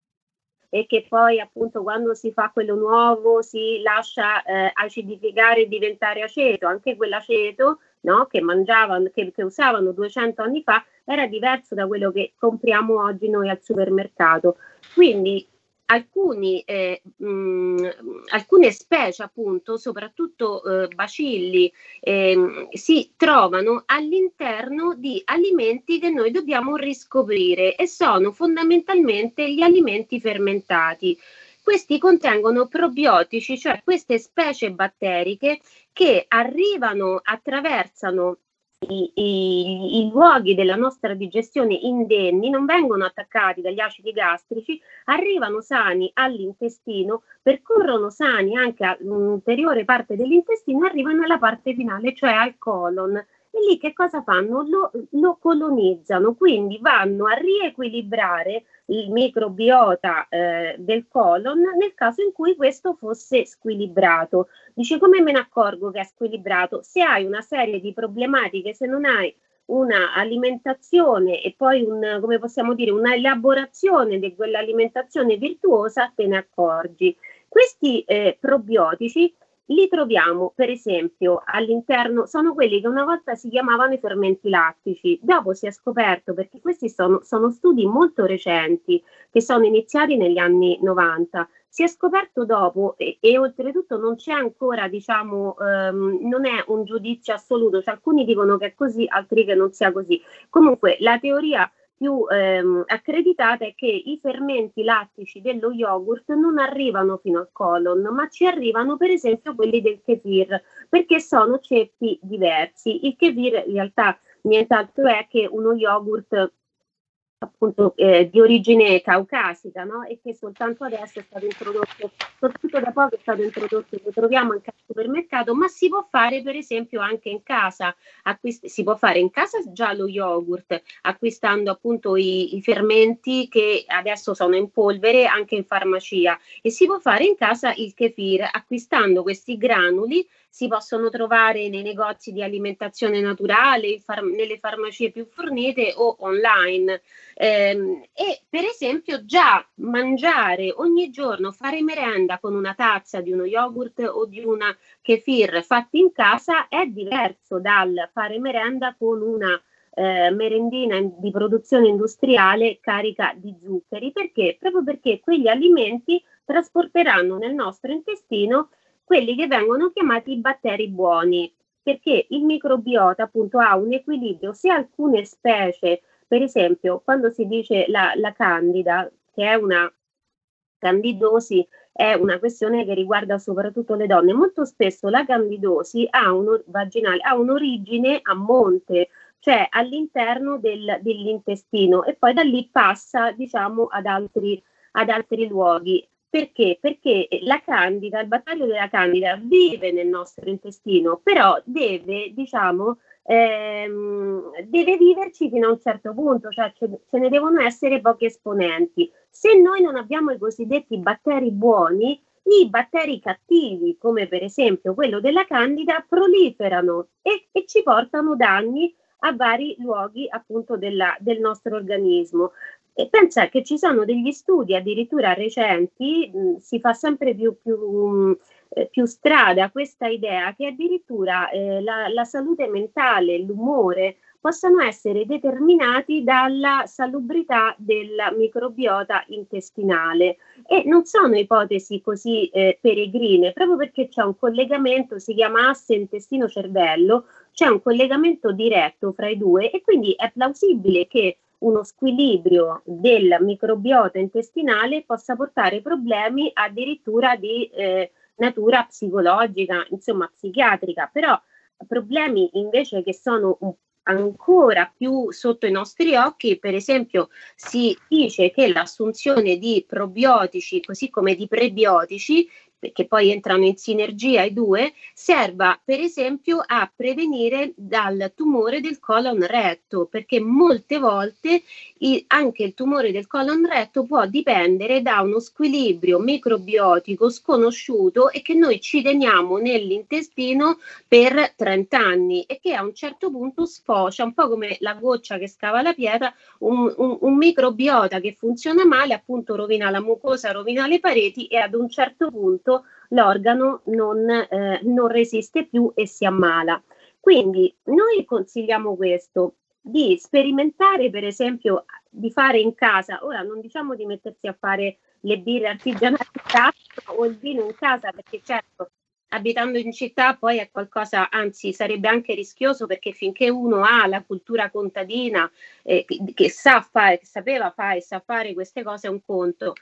e che poi appunto quando si fa quello nuovo si lascia eh, acidificare e diventare aceto, anche quell'aceto no, che mangiavano, che, che usavano 200 anni fa era diverso da quello che compriamo oggi noi al supermercato. Quindi alcuni, eh, mh, alcune specie, appunto, soprattutto eh, bacilli, eh, si trovano all'interno di alimenti che noi dobbiamo riscoprire e sono fondamentalmente gli alimenti fermentati. Questi contengono probiotici, cioè queste specie batteriche che arrivano, attraversano i, i, i, luoghi della nostra digestione indenni non vengono attaccati dagli acidi gastrici, arrivano sani all'intestino, percorrono sani anche a un'ulteriore parte dell'intestino arrivano alla parte finale, cioè al colon e lì che cosa fanno? Lo, lo colonizzano, quindi vanno a riequilibrare il microbiota eh, del colon nel caso in cui questo fosse squilibrato. Dice come me ne accorgo che è squilibrato? Se hai una serie di problematiche, se non hai una alimentazione e poi un, come possiamo dire, una elaborazione di quell'alimentazione virtuosa, te ne accorgi. Questi eh, probiotici li troviamo, per esempio, all'interno, sono quelli che una volta si chiamavano i fermenti lattici, dopo si è scoperto, perché questi sono, sono studi molto recenti, che sono iniziati negli anni 90, si è scoperto dopo e, e oltretutto non c'è ancora, diciamo, ehm, non è un giudizio assoluto, cioè alcuni dicono che è così, altri che non sia così. Comunque la teoria più ehm, accreditata è che i fermenti lattici dello yogurt non arrivano fino al colon, ma ci arrivano per esempio quelli del kefir, perché sono ceppi diversi. Il kefir in realtà nient'altro è che uno yogurt appunto eh, di origine caucasica no? e che soltanto adesso è stato introdotto, soprattutto da poco è stato introdotto, lo troviamo anche al supermercato, ma si può fare per esempio anche in casa, acquist- si può fare in casa già lo yogurt acquistando appunto i, i fermenti che adesso sono in polvere anche in farmacia e si può fare in casa il kefir acquistando questi granuli si possono trovare nei negozi di alimentazione naturale, far- nelle farmacie più fornite o online. Eh, e per esempio già mangiare ogni giorno, fare merenda con una tazza di uno yogurt o di una kefir fatti in casa è diverso dal fare merenda con una eh, merendina di produzione industriale carica di zuccheri. Perché? Proprio perché quegli alimenti trasporteranno nel nostro intestino quelli che vengono chiamati batteri buoni, perché il microbiota appunto ha un equilibrio, se alcune specie, per esempio, quando si dice la, la candida, che è una candidosi, è una questione che riguarda soprattutto le donne. Molto spesso la candidosi ha, un, vaginale, ha un'origine a monte, cioè all'interno del, dell'intestino e poi da lì passa diciamo ad altri, ad altri luoghi. Perché? Perché la candida, il batterio della candida vive nel nostro intestino, però deve, diciamo, ehm, deve viverci fino a un certo punto, cioè ce, ce, ne devono essere pochi esponenti. Se noi non abbiamo i cosiddetti batteri buoni, i batteri cattivi, come per esempio quello della candida, proliferano e, e ci portano danni a vari luoghi appunto della, del nostro organismo. E pensa che ci sono degli studi addirittura recenti, mh, si fa sempre più, più, mh, eh, più, strada questa idea che addirittura eh, la, la salute mentale, l'umore, possano essere determinati dalla salubrità del microbiota intestinale. E non sono ipotesi così eh, peregrine, proprio perché c'è un collegamento, si chiama asse intestino-cervello, c'è un collegamento diretto fra i due e quindi è plausibile che uno squilibrio del microbiota intestinale possa portare problemi addirittura di eh, natura psicologica, insomma psichiatrica, però problemi invece che sono ancora più sotto i nostri occhi, per esempio si dice che l'assunzione di probiotici così come di prebiotici che poi entrano in sinergia i due, serva per esempio a prevenire dal tumore del colon retto, perché molte volte i, anche il tumore del colon retto può dipendere da uno squilibrio microbiotico sconosciuto e che noi ci teniamo nell'intestino per 30 anni e che a un certo punto sfocia, un po' come la goccia che scava la pietra, un, un, un microbiota che funziona male, appunto rovina la mucosa, rovina le pareti e ad un certo punto momento l'organo non, eh, non resiste più e si ammala. Quindi noi consigliamo questo, di sperimentare per esempio di fare in casa, ora non diciamo di mettersi a fare le birre artigianali in casa o il vino in casa perché certo abitando in città poi è qualcosa, anzi sarebbe anche rischioso perché finché uno ha la cultura contadina eh, che, che, sa fare, sapeva fare e sa fare queste cose è un conto.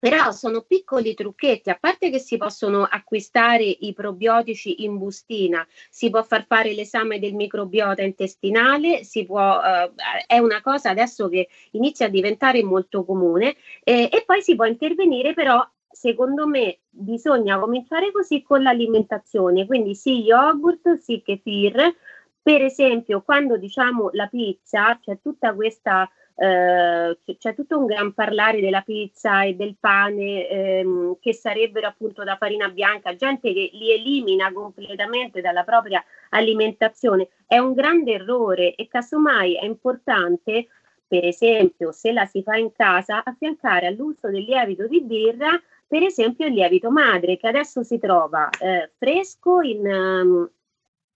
Però sono piccoli trucchetti, a parte che si possono acquistare i probiotici in bustina, si può far fare l'esame del microbiota intestinale, può, eh, è una cosa adesso che inizia a diventare molto comune eh, e poi si può intervenire però secondo me bisogna cominciare così con l'alimentazione, quindi sì yogurt, sì kefir, per esempio quando diciamo la pizza c'è tutta questa eh, c'è tutto un gran parlare della pizza e del pane ehm, che sarebbero appunto da farina bianca, gente che li elimina completamente dalla propria alimentazione. È un grande errore e casomai è importante, per esempio, se la si fa in casa, affiancare all'uso del lievito di birra, per esempio il lievito madre che adesso si trova eh, fresco in, um,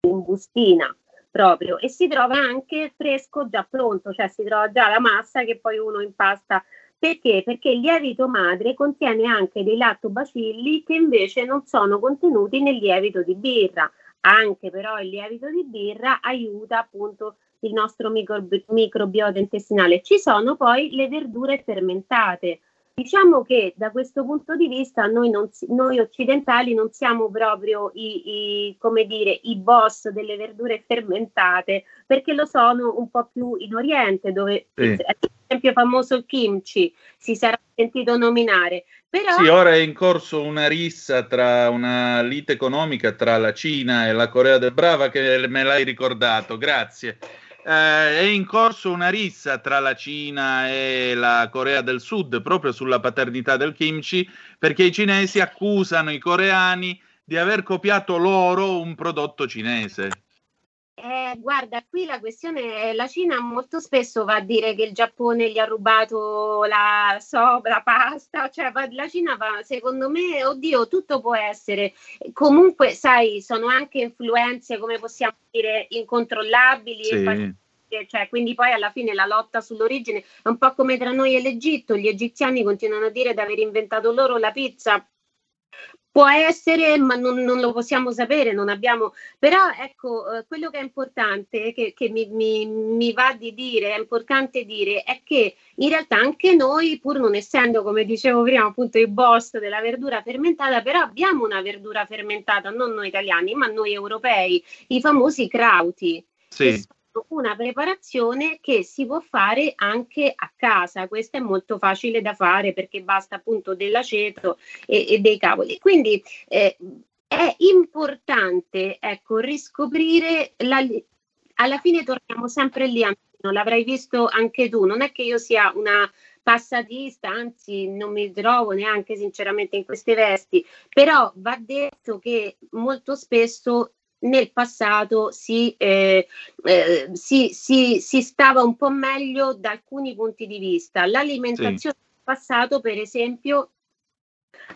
in bustina proprio e si trova anche fresco già pronto, cioè si trova già la massa che poi uno impasta. Perché? Perché il lievito madre contiene anche dei lattobacilli che invece non sono contenuti nel lievito di birra. Anche però il lievito di birra aiuta appunto il nostro microbi- microbiota intestinale. Ci sono poi le verdure fermentate Diciamo che da questo punto di vista noi, non, noi occidentali non siamo proprio i, i, come dire, i boss delle verdure fermentate, perché lo sono un po' più in Oriente, dove sì. ad esempio famoso il kimchi si sarà sentito nominare. Però... Sì, ora è in corso una rissa tra una lite economica tra la Cina e la Corea del Brava che me l'hai ricordato, grazie eh, è in corso una rissa tra la Cina e la Corea del Sud proprio sulla paternità del kimchi, perché i cinesi accusano i coreani di aver copiato loro un prodotto cinese. Eh, guarda, qui la questione è la Cina molto spesso va a dire che il Giappone gli ha rubato la, so, la pasta, cioè va, la Cina va, secondo me, oddio, tutto può essere. Comunque, sai, sono anche influenze, come possiamo dire, incontrollabili. Sì. Cioè, quindi poi alla fine la lotta sull'origine è un po' come tra noi e l'Egitto. Gli egiziani continuano a dire di aver inventato loro la pizza Può essere, ma non, non, lo possiamo sapere, non abbiamo. Però ecco, eh, quello che è importante, che, che mi, mi, mi, va di dire, è importante dire, è che in realtà anche noi, pur non essendo, come dicevo prima, appunto i boss della verdura fermentata, però abbiamo una verdura fermentata, non noi italiani, ma noi europei, i famosi crauti. Sì una preparazione che si può fare anche a casa. Questo è molto facile da fare perché basta appunto dell'aceto e, e dei cavoli. Quindi eh, è importante ecco, riscoprire la, alla fine torniamo sempre lì, Antonio, l'avrai visto anche tu. Non è che io sia una passatista, anzi non mi trovo neanche sinceramente in queste vesti, però va detto che molto spesso nel passato si, eh, eh, si, si, si, stava un po' meglio da alcuni punti di vista. L'alimentazione sì. del passato, per esempio,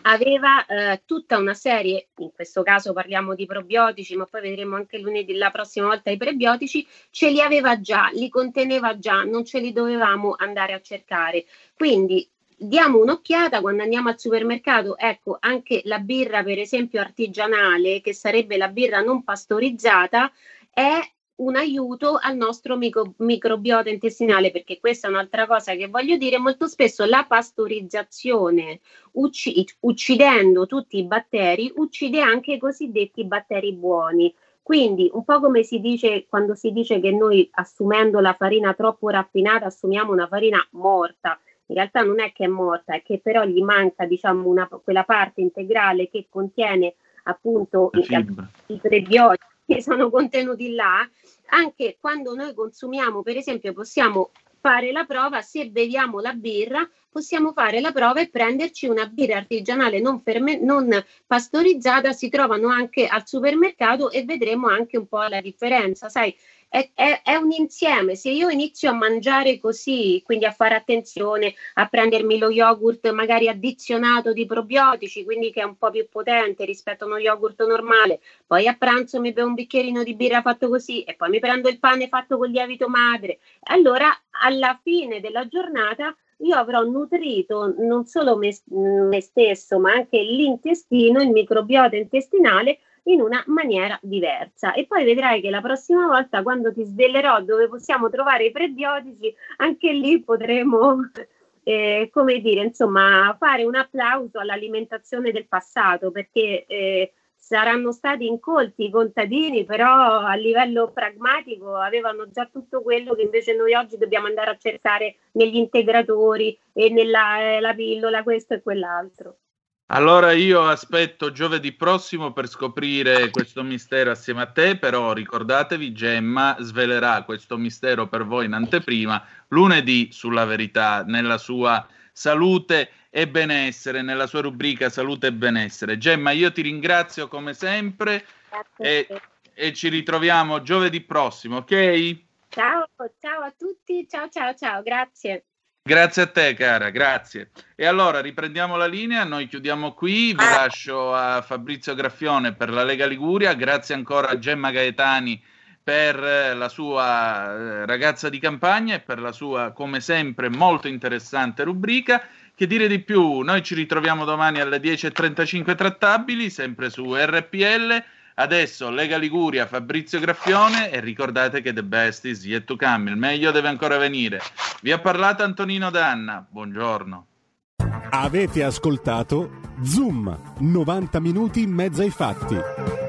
aveva eh, tutta una serie, in questo caso parliamo di probiotici, ma poi vedremo anche lunedì, la prossima volta i prebiotici, ce li aveva già, li conteneva già, non ce li dovevamo andare a cercare. Quindi diamo un'occhiata quando andiamo al supermercato. Ecco, anche la birra, per esempio, artigianale, che sarebbe la birra non pastorizzata, è un aiuto al nostro micro, microbiota intestinale, perché questa è un'altra cosa che voglio dire, molto spesso la pastorizzazione, ucc- uccidendo tutti i batteri, uccide anche i cosiddetti batteri buoni. Quindi, un po' come si dice quando si dice che noi assumendo la farina troppo raffinata assumiamo una farina morta, in realtà non è che è morta, è che però gli manca diciamo una, quella parte integrale che contiene appunto i, prebiotici che sono contenuti là, anche quando noi consumiamo, per esempio, possiamo fare la prova, se beviamo la birra, possiamo fare la prova e prenderci una birra artigianale non, ferme- non pastorizzata, si trovano anche al supermercato e vedremo anche un po' la differenza. Sai, è, è, è, un insieme. Se io inizio a mangiare così, quindi a fare attenzione a prendermi lo yogurt magari addizionato di probiotici, quindi che è un po' più potente rispetto a uno yogurt normale, poi a pranzo mi bevo un bicchierino di birra fatto così e poi mi prendo il pane fatto con lievito madre, allora alla fine della giornata io avrò nutrito non solo me, me stesso, ma anche l'intestino, il microbiota intestinale in una maniera diversa. E poi vedrai che la prossima volta, quando ti svelerò dove possiamo trovare i prebiotici, anche lì potremo, eh, come dire, insomma, fare un applauso all'alimentazione del passato, perché eh, saranno stati incolti i contadini, però a livello pragmatico avevano già tutto quello che invece noi oggi dobbiamo andare a cercare negli integratori e nella eh, pillola, questo e quell'altro. Allora io aspetto giovedì prossimo per scoprire questo mistero assieme a te, però ricordatevi Gemma svelerà questo mistero per voi in anteprima lunedì sulla verità, nella sua salute e benessere, nella sua rubrica salute e benessere. Gemma, io ti ringrazio come sempre e, e ci ritroviamo giovedì prossimo, ok? Ciao, ciao a tutti, ciao ciao ciao, grazie. Grazie a te, cara, grazie. E allora riprendiamo la linea, noi chiudiamo qui, vi lascio a Fabrizio Graffione per la Lega Liguria, grazie ancora a Gemma Gaetani per la sua eh, ragazza di campagna e per la sua, come sempre, molto interessante rubrica. Che dire di più? Noi ci ritroviamo domani alle 10.35 trattabili, sempre su RPL. Adesso Lega Liguria, Fabrizio Graffione e ricordate che the best is yet to come, il meglio deve ancora venire. Vi ha parlato Antonino Danna, buongiorno. Avete ascoltato Zoom, 90 minuti in mezzo ai fatti.